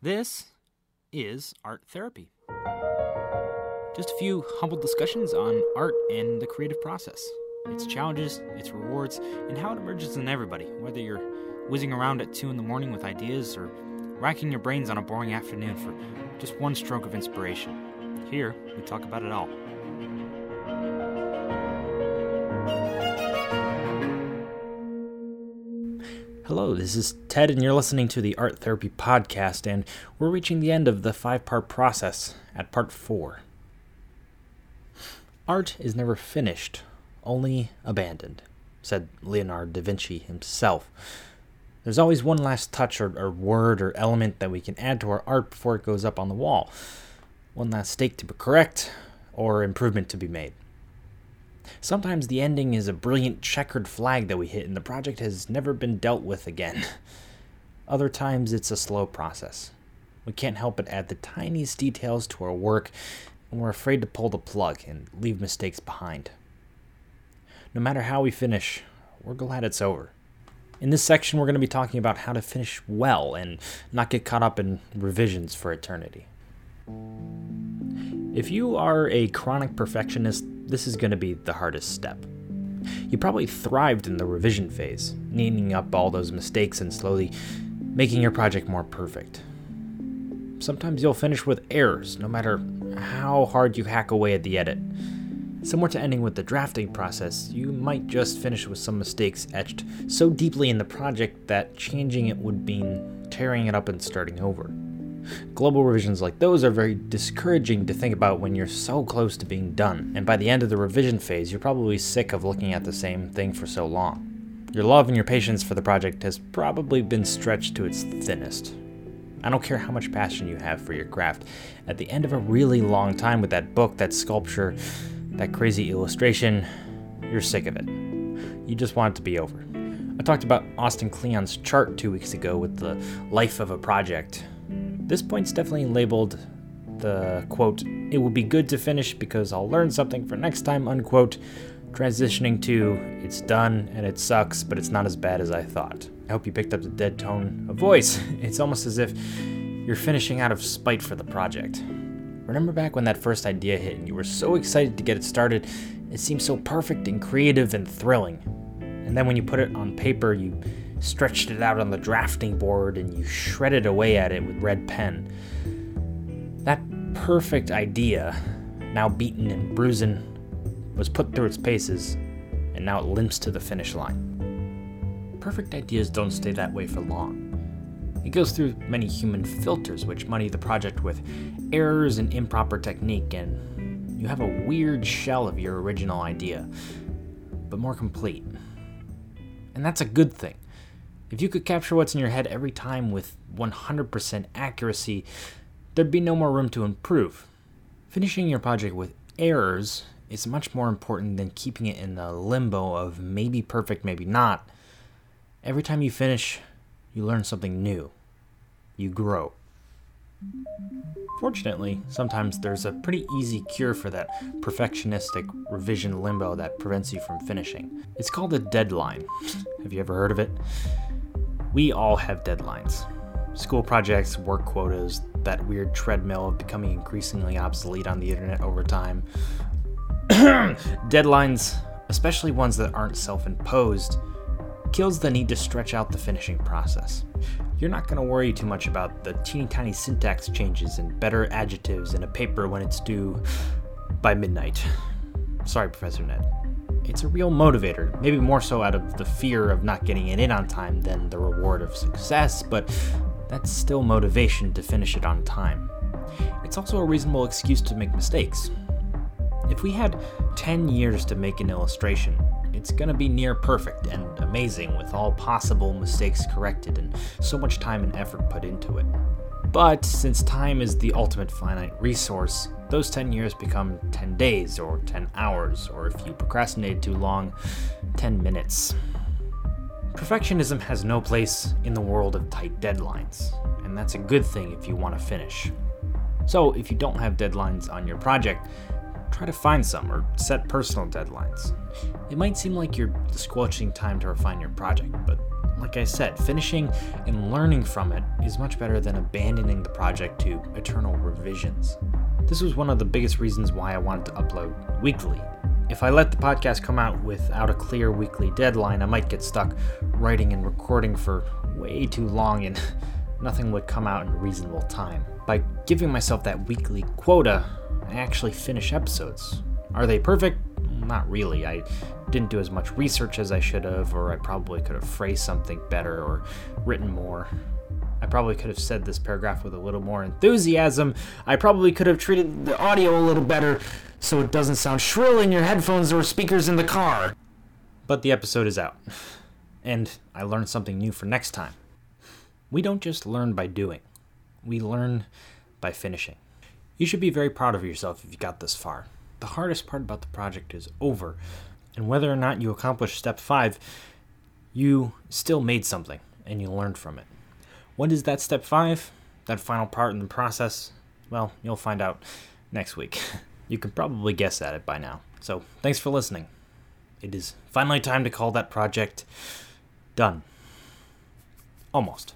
This is Art Therapy. Just a few humble discussions on art and the creative process, its challenges, its rewards, and how it emerges in everybody, whether you're whizzing around at 2 in the morning with ideas or racking your brains on a boring afternoon for just one stroke of inspiration. Here, we talk about it all. Hello, this is Ted, and you're listening to the Art Therapy Podcast, and we're reaching the end of the five part process at part four. Art is never finished, only abandoned, said Leonardo da Vinci himself. There's always one last touch or, or word or element that we can add to our art before it goes up on the wall. One last stake to be correct or improvement to be made. Sometimes the ending is a brilliant checkered flag that we hit and the project has never been dealt with again. Other times it's a slow process. We can't help but add the tiniest details to our work and we're afraid to pull the plug and leave mistakes behind. No matter how we finish, we're glad it's over. In this section, we're going to be talking about how to finish well and not get caught up in revisions for eternity. If you are a chronic perfectionist, this is going to be the hardest step. You probably thrived in the revision phase, neating up all those mistakes and slowly making your project more perfect. Sometimes you'll finish with errors, no matter how hard you hack away at the edit. Similar to ending with the drafting process, you might just finish with some mistakes etched so deeply in the project that changing it would mean tearing it up and starting over. Global revisions like those are very discouraging to think about when you're so close to being done, and by the end of the revision phase, you're probably sick of looking at the same thing for so long. Your love and your patience for the project has probably been stretched to its thinnest. I don't care how much passion you have for your craft. At the end of a really long time with that book, that sculpture, that crazy illustration, you're sick of it. You just want it to be over. I talked about Austin Kleon's chart two weeks ago with the life of a project. This point's definitely labeled the quote, it will be good to finish because I'll learn something for next time, unquote, transitioning to it's done and it sucks, but it's not as bad as I thought. I hope you picked up the dead tone of voice. It's almost as if you're finishing out of spite for the project. Remember back when that first idea hit and you were so excited to get it started? It seemed so perfect and creative and thrilling. And then when you put it on paper, you stretched it out on the drafting board, and you shredded away at it with red pen. That perfect idea, now beaten and bruising, was put through its paces, and now it limps to the finish line. Perfect ideas don't stay that way for long. It goes through many human filters, which muddy the project with errors and improper technique, and you have a weird shell of your original idea, but more complete. And that's a good thing. If you could capture what's in your head every time with 100% accuracy, there'd be no more room to improve. Finishing your project with errors is much more important than keeping it in the limbo of maybe perfect, maybe not. Every time you finish, you learn something new. You grow. Fortunately, sometimes there's a pretty easy cure for that perfectionistic revision limbo that prevents you from finishing. It's called a deadline. Have you ever heard of it? We all have deadlines school projects, work quotas, that weird treadmill of becoming increasingly obsolete on the internet over time. Deadlines, especially ones that aren't self imposed, kills the need to stretch out the finishing process. You're not going to worry too much about the teeny tiny syntax changes and better adjectives in a paper when it's due by midnight. Sorry, Professor Ned it's a real motivator, maybe more so out of the fear of not getting it in on time than the reward of success, but that's still motivation to finish it on time. It's also a reasonable excuse to make mistakes. If we had 10 years to make an illustration, it's gonna be near perfect and amazing with all possible mistakes corrected and so much time and effort put into it. But since time is the ultimate finite resource, those 10 years become 10 days or 10 hours, or if you procrastinate too long, 10 minutes. Perfectionism has no place in the world of tight deadlines, and that's a good thing if you want to finish. So, if you don't have deadlines on your project, try to find some or set personal deadlines. It might seem like you're squelching time to refine your project, but like I said, finishing and learning from it is much better than abandoning the project to eternal revisions. This was one of the biggest reasons why I wanted to upload weekly. If I let the podcast come out without a clear weekly deadline, I might get stuck writing and recording for way too long and nothing would come out in reasonable time. By giving myself that weekly quota, I actually finish episodes. Are they perfect? Not really. I didn't do as much research as I should have, or I probably could have phrased something better or written more. I probably could have said this paragraph with a little more enthusiasm. I probably could have treated the audio a little better so it doesn't sound shrill in your headphones or speakers in the car. But the episode is out, and I learned something new for next time. We don't just learn by doing, we learn by finishing. You should be very proud of yourself if you got this far. The hardest part about the project is over, and whether or not you accomplish step five, you still made something and you learned from it. What is that step five? That final part in the process? Well, you'll find out next week. You can probably guess at it by now. So, thanks for listening. It is finally time to call that project done. Almost.